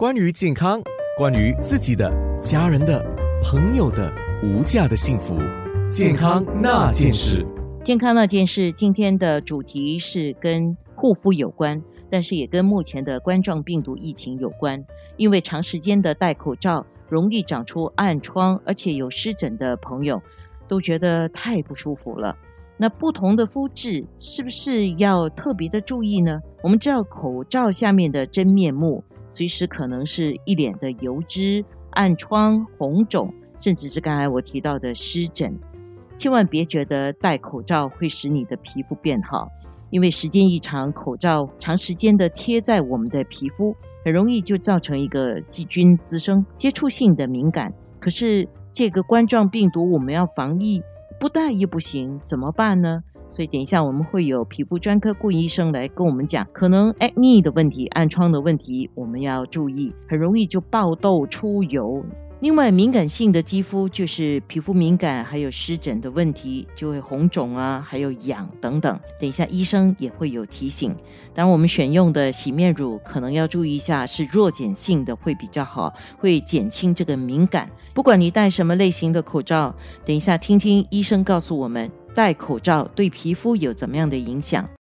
关于健康，关于自己的、家人的、朋友的无价的幸福，健康那件事。健康那件事，今天的主题是跟护肤有关，但是也跟目前的冠状病毒疫情有关。因为长时间的戴口罩，容易长出暗疮，而且有湿疹的朋友都觉得太不舒服了。那不同的肤质是不是要特别的注意呢？我们知道口罩下面的真面目。随时可能是一脸的油脂、暗疮、红肿，甚至是刚才我提到的湿疹。千万别觉得戴口罩会使你的皮肤变好，因为时间一长，口罩长时间的贴在我们的皮肤，很容易就造成一个细菌滋生、接触性的敏感。可是这个冠状病毒我们要防疫，不戴又不行，怎么办呢？所以等一下我们会有皮肤专科顾医生来跟我们讲，可能 acne 的问题、暗疮的问题，我们要注意，很容易就爆痘、出油。另外，敏感性的肌肤就是皮肤敏感，还有湿疹的问题，就会红肿啊，还有痒等等。等一下医生也会有提醒。当然，我们选用的洗面乳可能要注意一下，是弱碱性的会比较好，会减轻这个敏感。不管你戴什么类型的口罩，等一下听听医生告诉我们。戴口罩对皮肤有怎么样的影响？